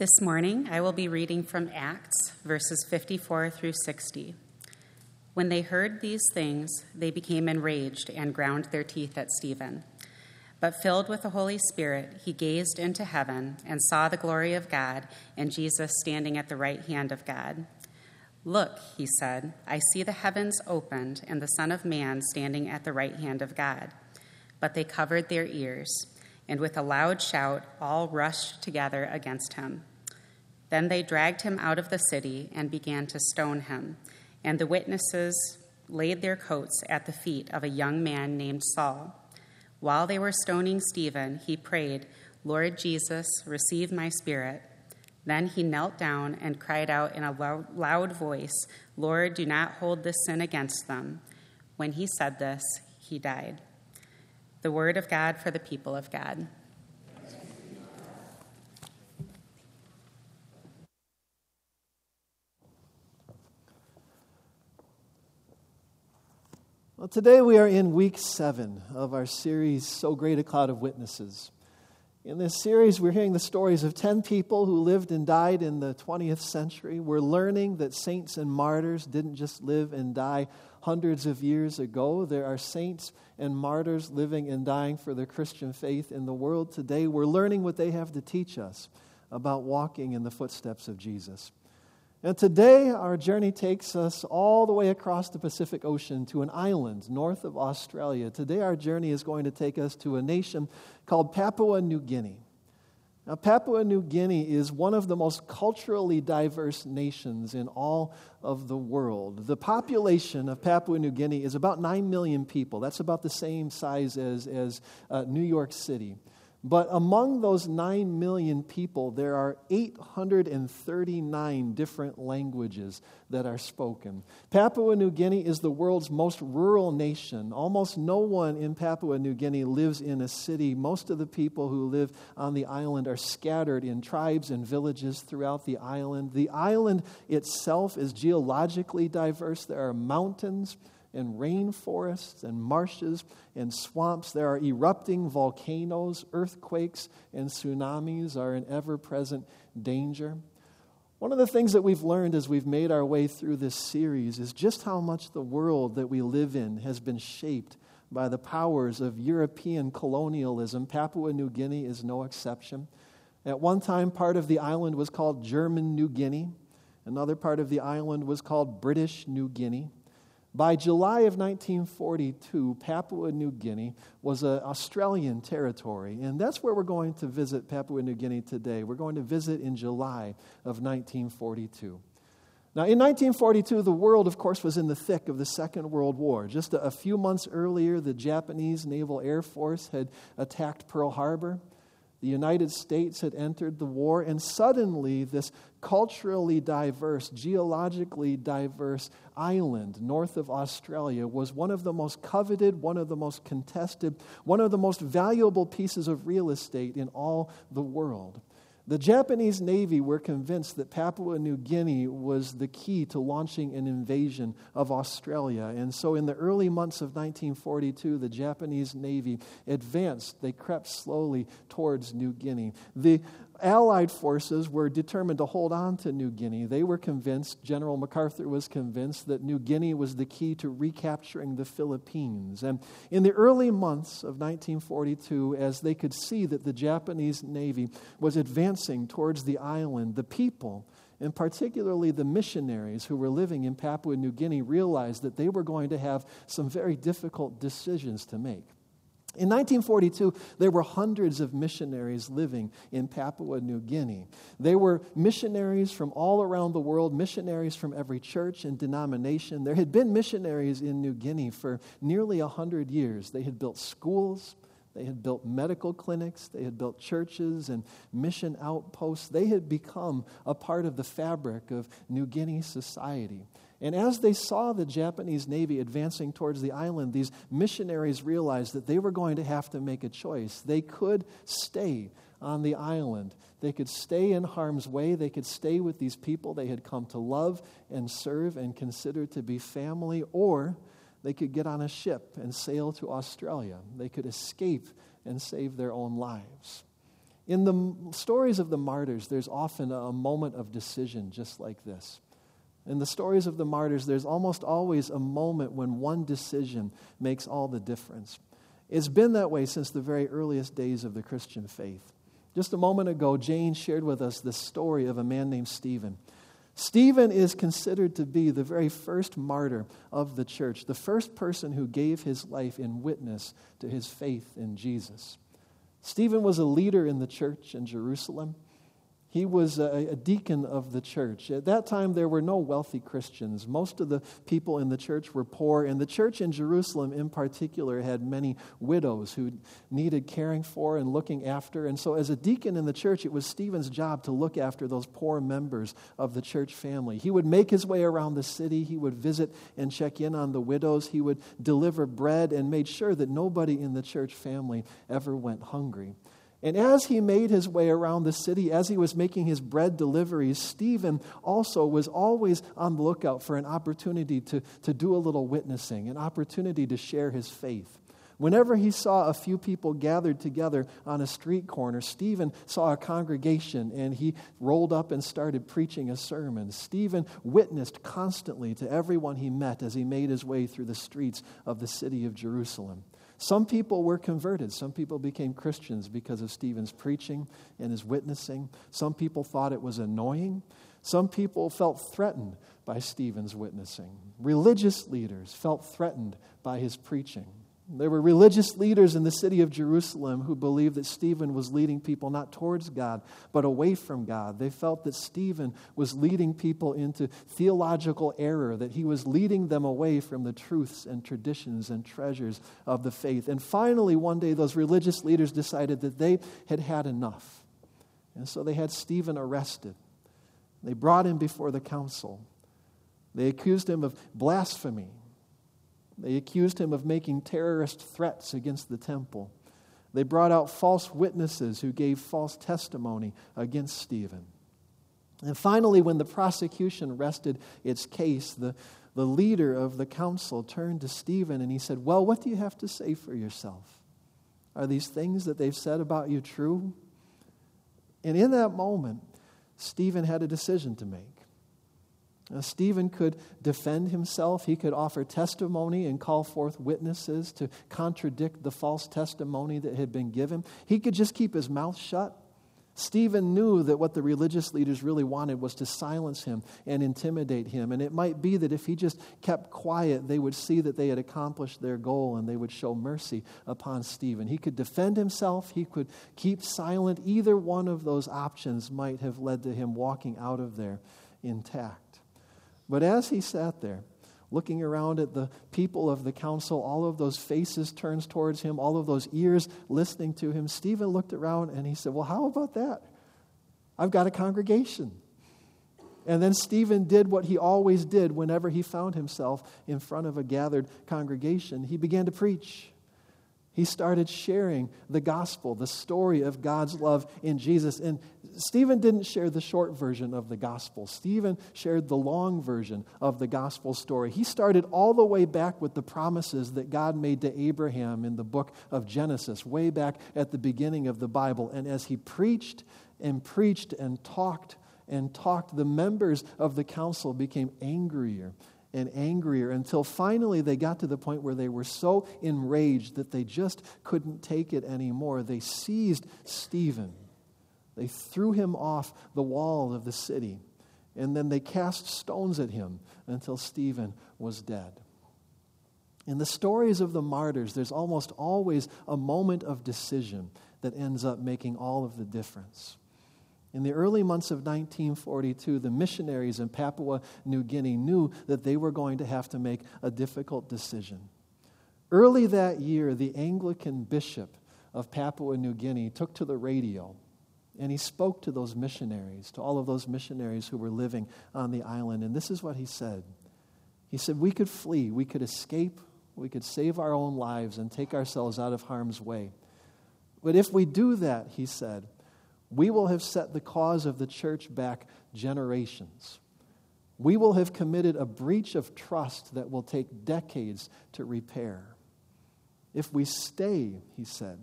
This morning, I will be reading from Acts, verses 54 through 60. When they heard these things, they became enraged and ground their teeth at Stephen. But filled with the Holy Spirit, he gazed into heaven and saw the glory of God and Jesus standing at the right hand of God. Look, he said, I see the heavens opened and the Son of Man standing at the right hand of God. But they covered their ears, and with a loud shout, all rushed together against him. Then they dragged him out of the city and began to stone him, and the witnesses laid their coats at the feet of a young man named Saul. While they were stoning Stephen, he prayed, Lord Jesus, receive my spirit. Then he knelt down and cried out in a loud voice, Lord, do not hold this sin against them. When he said this, he died. The word of God for the people of God. Well, today we are in week seven of our series, So Great a Cloud of Witnesses. In this series, we're hearing the stories of 10 people who lived and died in the 20th century. We're learning that saints and martyrs didn't just live and die hundreds of years ago. There are saints and martyrs living and dying for their Christian faith in the world today. We're learning what they have to teach us about walking in the footsteps of Jesus. And today, our journey takes us all the way across the Pacific Ocean to an island north of Australia. Today, our journey is going to take us to a nation called Papua New Guinea. Now, Papua New Guinea is one of the most culturally diverse nations in all of the world. The population of Papua New Guinea is about 9 million people. That's about the same size as, as uh, New York City. But among those 9 million people, there are 839 different languages that are spoken. Papua New Guinea is the world's most rural nation. Almost no one in Papua New Guinea lives in a city. Most of the people who live on the island are scattered in tribes and villages throughout the island. The island itself is geologically diverse. There are mountains and rainforests and marshes and swamps. There are erupting volcanoes, earthquakes, and tsunamis are an ever present danger. One of the things that we've learned as we've made our way through this series is just how much the world that we live in has been shaped by the powers of European colonialism. Papua New Guinea is no exception. At one time, part of the island was called German New Guinea. Another part of the island was called British New Guinea. By July of 1942, Papua New Guinea was an Australian territory, and that's where we're going to visit Papua New Guinea today. We're going to visit in July of 1942. Now, in 1942, the world, of course, was in the thick of the Second World War. Just a, few months earlier, the Japanese Naval Air Force had attacked Pearl Harbor. The United States had entered the war, and suddenly, this culturally diverse, geologically diverse island north of Australia was one of the most coveted, one of the most contested, one of the most valuable pieces of real estate in all the world. The Japanese Navy were convinced that Papua New Guinea was the key to launching an invasion of Australia. And so, in the early months of 1942, the Japanese Navy advanced. They crept slowly towards New Guinea. The Allied forces were determined to hold on to New Guinea. They were convinced, General MacArthur was convinced, that New Guinea was the key to recapturing the Philippines. And in the early months of 1942, as they could see that the Japanese Navy was advancing towards the island, the people, and particularly the missionaries who were living in Papua New Guinea, realized that they were going to have some very difficult decisions to make. In 1942, there were hundreds of missionaries living in Papua New Guinea. They were missionaries from all around the world, missionaries from every church and denomination. There had been missionaries in New Guinea for nearly 100 years. They had built schools, they had built medical clinics, they had built churches and mission outposts. They had become a part of the fabric of New Guinea society. And as they saw the Japanese Navy advancing towards the island, these missionaries realized that they were going to have to make a choice. They could stay on the island, they could stay in harm's way, they could stay with these people they had come to love and serve and consider to be family, or they could get on a ship and sail to Australia. They could escape and save their own lives. In the stories of the martyrs, there's often a moment of decision just like this. In the stories of the martyrs, there's almost always a moment when one decision makes all the difference. It's been that way since the very earliest days of the Christian faith. Just a moment ago, Jane shared with us the story of a man named Stephen. Stephen is considered to be the very first martyr of the church, the first person who gave his life in witness to his faith in Jesus. Stephen was a leader in the church in Jerusalem. He was a, deacon of the church. At that time, there were no wealthy Christians. Most of the people in the church were poor, and the church in Jerusalem, in particular, had many widows who needed caring for and looking after. And so, as a deacon in the church, it was Stephen's job to look after those poor members of the church family. He would make his way around the city, he would visit and check in on the widows, he would deliver bread and made sure that nobody in the church family ever went hungry. And as he made his way around the city, as he was making his bread deliveries, Stephen also was always on the lookout for an opportunity to, to do a little witnessing, an opportunity to share his faith. Whenever he saw a few people gathered together on a street corner, Stephen saw a congregation and he rolled up and started preaching a sermon. Stephen witnessed constantly to everyone he met as he made his way through the streets of the city of Jerusalem. Some people were converted. Some people became Christians because of Stephen's preaching and his witnessing. Some people thought it was annoying. Some people felt threatened by Stephen's witnessing. Religious leaders felt threatened by his preaching. There were religious leaders in the city of Jerusalem who believed that Stephen was leading people not towards God, but away from God. They felt that Stephen was leading people into theological error, that he was leading them away from the truths and traditions and treasures of the faith. And finally, one day, those religious leaders decided that they had had enough. And so they had Stephen arrested. They brought him before the council. They accused him of blasphemy they accused him of making terrorist threats against the temple. They brought out false witnesses who gave false testimony against Stephen. And finally, when the prosecution rested its case, the, the leader of the council turned to Stephen and he said, Well, what do you have to say for yourself? Are these things that they've said about you true? And in that moment, Stephen had a decision to make. Now, Stephen could defend himself. He could offer testimony and call forth witnesses to contradict the false testimony that had been given. He could just keep his mouth shut. Stephen knew that what the religious leaders really wanted was to silence him and intimidate him. And it might be that if he just kept quiet, they would see that they had accomplished their goal and they would show mercy upon Stephen. He could defend himself, he could keep silent. Either one of those options might have led to him walking out of there intact. But as he sat there, looking around at the people of the council, all of those faces turned towards him, all of those ears listening to him, Stephen looked around and he said, Well, how about that? I've got a congregation. And then Stephen did what he always did whenever he found himself in front of a gathered congregation. He began to preach. He started sharing the gospel, the story of God's love in Jesus. And Stephen didn't share the short version of the gospel. Stephen shared the long version of the gospel story. He started all the way back with the promises that God made to Abraham in the book of Genesis, way back at the beginning of the Bible. And as he preached and preached and talked and talked, the members of the council became angrier and angrier until finally they got to the point where they were so enraged that they just couldn't take it anymore. They seized Stephen, they threw him off the wall of the city, and then they cast stones at him until Stephen was dead. In the stories of the martyrs, there's almost always a moment of decision that ends up making all of the difference. In the early months of 1942, the missionaries in Papua New Guinea knew that they were going to have to make a difficult decision. Early that year, the Anglican bishop of Papua New Guinea took to the radio and he spoke to those missionaries, to all of those missionaries who were living on the island. And this is what he said He said, We could flee, we could escape, we could save our own lives and take ourselves out of harm's way. But if we do that, he said, we will have set the cause of the church back generations. We will have committed a breach of trust that will take decades to repair. If we stay, he said,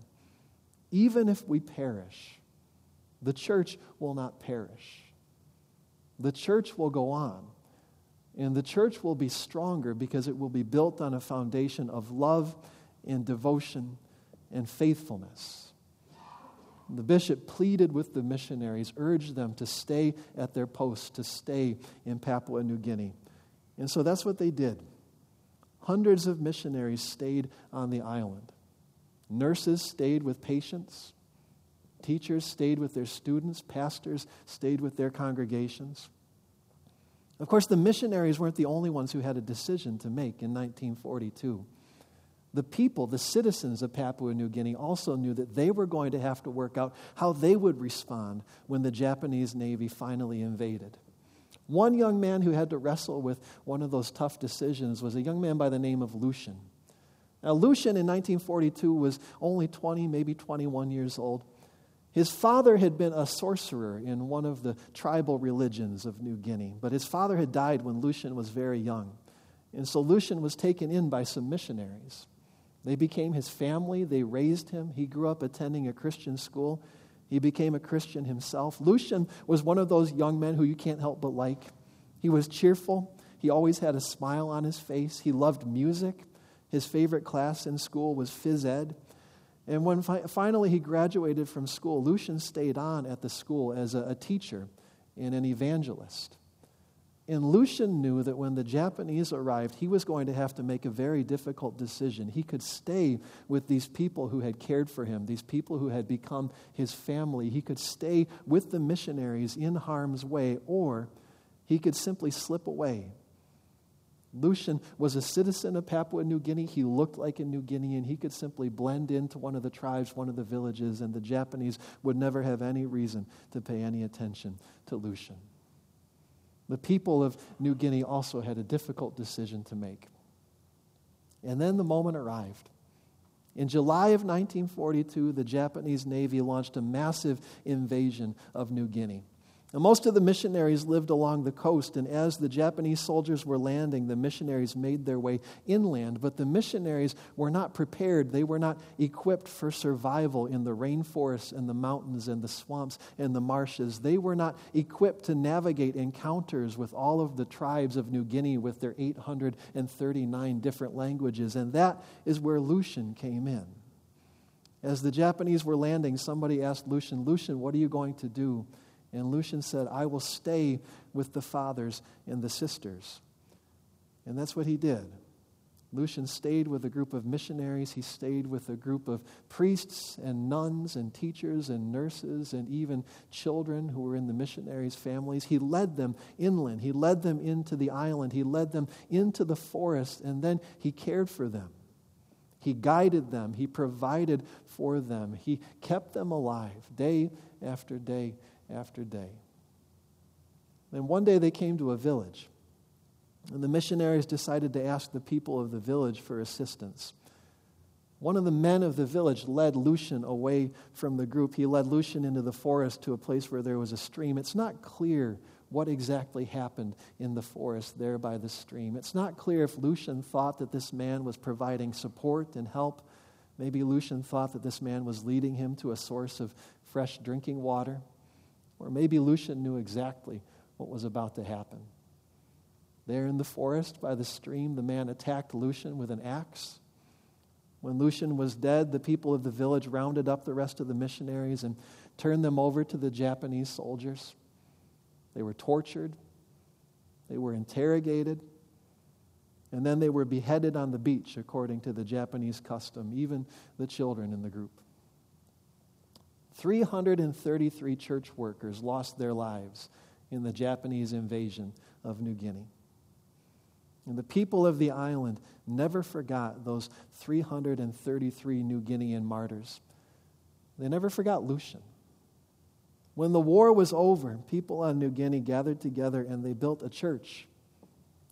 even if we perish, the church will not perish. The church will go on. And the church will be stronger because it will be built on a foundation of love and devotion and faithfulness. The bishop pleaded with the missionaries, urged them to stay at their posts, to stay in Papua New Guinea. And so that's what they did. Hundreds of missionaries stayed on the island. Nurses stayed with patients. Teachers stayed with their students. Pastors stayed with their congregations. Of course, the missionaries weren't the only ones who had a decision to make in 1942. The people, the citizens of Papua New Guinea, also knew that they were going to have to work out how they would respond when the Japanese Navy finally invaded. One young man who had to wrestle with one of those tough decisions was a young man by the name of Lucian. Now, Lucian in 1942 was only 20, maybe 21 years old. His father had been a sorcerer in one of the tribal religions of New Guinea, but his father had died when Lucian was very young. And so Lucian was taken in by some missionaries. They became his family, they raised him. He grew up attending a Christian school. He became a Christian himself. Lucian was one of those young men who you can't help but like. He was cheerful, he always had a smile on his face, he loved music. His favorite class in school was phys ed. And when fi- finally he graduated from school, Lucian stayed on at the school as a, a teacher and an evangelist. And Lucian knew that when the Japanese arrived, he was going to have to make a very difficult decision. He could stay with these people who had cared for him, these people who had become his family. He could stay with the missionaries in harm's way, or he could simply slip away Lucian was a citizen of Papua New Guinea. He looked like a New Guinean. He could simply blend into one of the tribes, one of the villages, and the Japanese would never have any reason to pay any attention to Lucian. The people of New Guinea also had a difficult decision to make. And then the moment arrived. In July of 1942, the Japanese Navy launched a massive invasion of New Guinea. Now, most of the missionaries lived along the coast, and as the Japanese soldiers were landing, the missionaries made their way inland. But the missionaries were not prepared. They were not equipped for survival in the rainforests and the mountains and the swamps and the marshes. They were not equipped to navigate encounters with all of the tribes of New Guinea with their 839 different languages. And that is where Lucian came in. As the Japanese were landing, somebody asked Lucian, Lucian, what are you going to do? And Lucian said, I will stay with the fathers and the sisters. And that's what he did. Lucian stayed with a group of missionaries. He stayed with a group of priests and nuns and teachers and nurses and even children who were in the missionaries' families. He led them inland. He led them into the island. He led them into the forest, and then he cared for them. He guided them. He provided for them. He kept them alive day after day after day. Then one day they came to a village, and the missionaries decided to ask the people of the village for assistance. One of the men of the village led Lucian away from the group. He led Lucian into the forest to a place where there was a stream. It's not clear what exactly happened in the forest there by the stream. It's not clear if Lucian thought that this man was providing support and help. Maybe Lucian thought that this man was leading him to a source of fresh drinking water. Or maybe Lucian knew exactly what was about to happen. There in the forest by the stream, the man attacked Lucian with an axe. When Lucian was dead, the people of the village rounded up the rest of the missionaries and turned them over to the Japanese soldiers. They were tortured, they were interrogated, and then they were beheaded on the beach according to the Japanese custom, even the children in the group. 333 church workers lost their lives in the Japanese invasion of New Guinea. And the people of the island never forgot those 333 New Guinean martyrs. They never forgot Lucian. When the war was over, people on New Guinea gathered together and they built a church.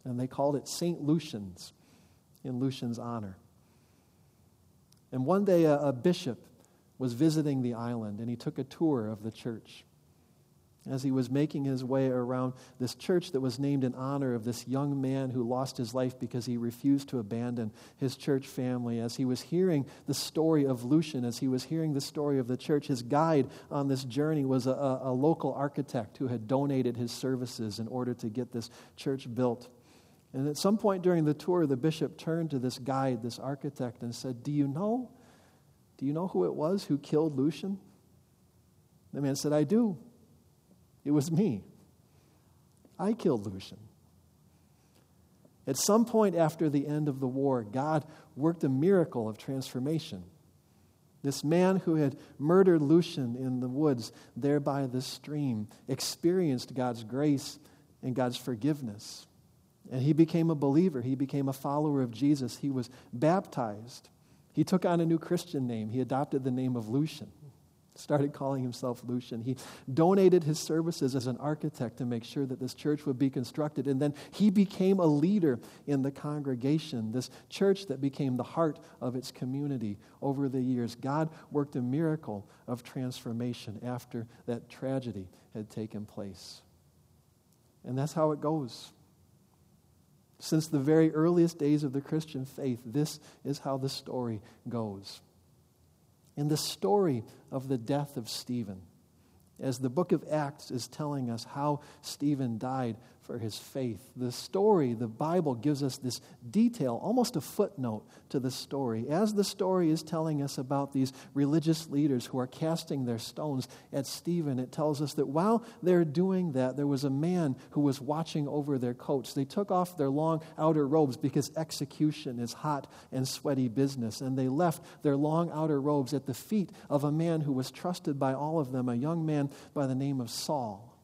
And they called it St. Lucian's in Lucian's honor. And one day, a, a bishop was visiting the island and he took a tour of the church. as he was making his way around this church that was named in honor of this young man who lost his life because he refused to abandon his church family. As he was hearing the story of Lucian, as he was hearing the story of the church, his guide on this journey was a, a, local architect who had donated his services in order to get this church built. And at some point during the tour, the bishop turned to this guide, this architect, and said, Do you know? Do you know who it was who killed Lucian? The man said, I do. It was me. I killed Lucian. At some point after the end of the war, God worked a miracle of transformation. This man who had murdered Lucian in the woods there by the stream experienced God's grace and God's forgiveness. And he became a believer. He became a follower of Jesus. He was baptized. He took on a new Christian name. He adopted the name of Lucian started calling himself Lucian. He donated his services as an architect to make sure that this church would be constructed. And then he became a leader in the congregation, this church that became the heart of its community over the years. God worked a miracle of transformation after that tragedy had taken place. And that's how it goes. Since the very earliest days of the Christian faith, this is how the story goes. In the story of the death of Stephen, as the book of Acts is telling us how Stephen died for his faith. The story, the Bible gives us this detail, almost a footnote to the story. As the story is telling us about these religious leaders who are casting their stones at Stephen, it tells us that while they're doing that, there was a man who was watching over their coats. They took off their long outer robes because execution is hot and sweaty business, and they left their long outer robes at the feet of a man who was trusted by all of them, a young man by the name of Saul.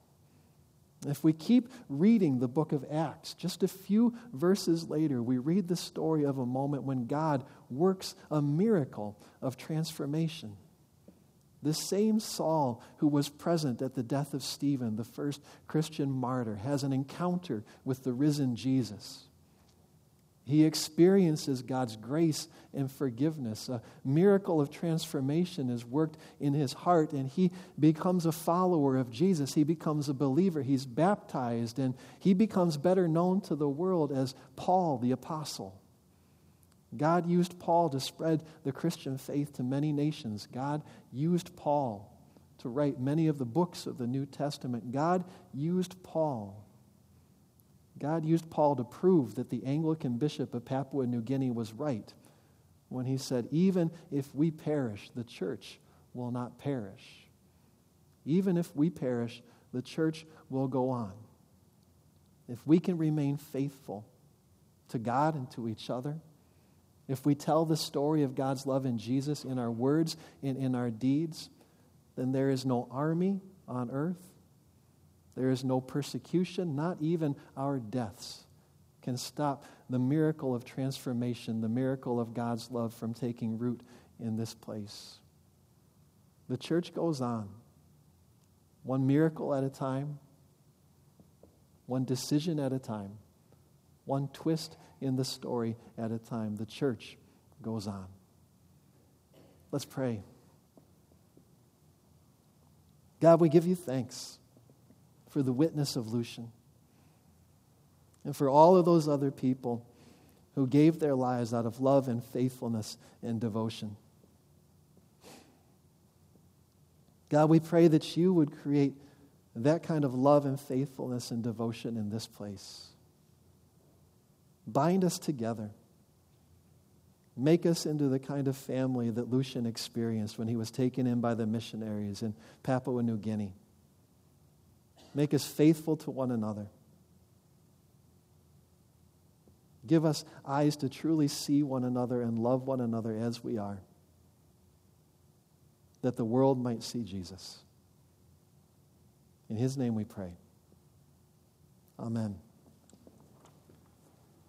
If we keep reading the book of Acts, just a few verses later, we read the story of a moment when God works a miracle of transformation. The same Saul who was present at the death of Stephen, the first Christian martyr, has an encounter with the risen Jesus. He experiences God's grace and forgiveness. A miracle of transformation is worked in his heart, and he becomes a follower of Jesus. He becomes a believer. He's baptized, and he becomes better known to the world as Paul the Apostle. God used Paul to spread the Christian faith to many nations. God used Paul to write many of the books of the New Testament. God used Paul God used Paul to prove that the Anglican bishop of Papua New Guinea was right when he said, Even if we perish, the church will not perish. Even if we perish, the church will go on. If we can remain faithful to God and to each other, if we tell the story of God's love in Jesus in our words and in our deeds, then there is no army on earth there is no persecution, not even our deaths can stop the miracle of transformation, the miracle of God's love from taking root in this place. The church goes on, one miracle at a time, one decision at a time, one twist in the story at a time. The church goes on. Let's pray. God, we give you thanks for the witness of Lucian, and for all of those other people who gave their lives out of love and faithfulness and devotion. God, we pray that you would create that kind of love and faithfulness and devotion in this place. Bind us together. Make us into the kind of family that Lucian experienced when he was taken in by the missionaries in Papua New Guinea. Make us faithful to one another. Give us eyes to truly see one another and love one another as we are, that the world might see Jesus. In his name we pray. Amen.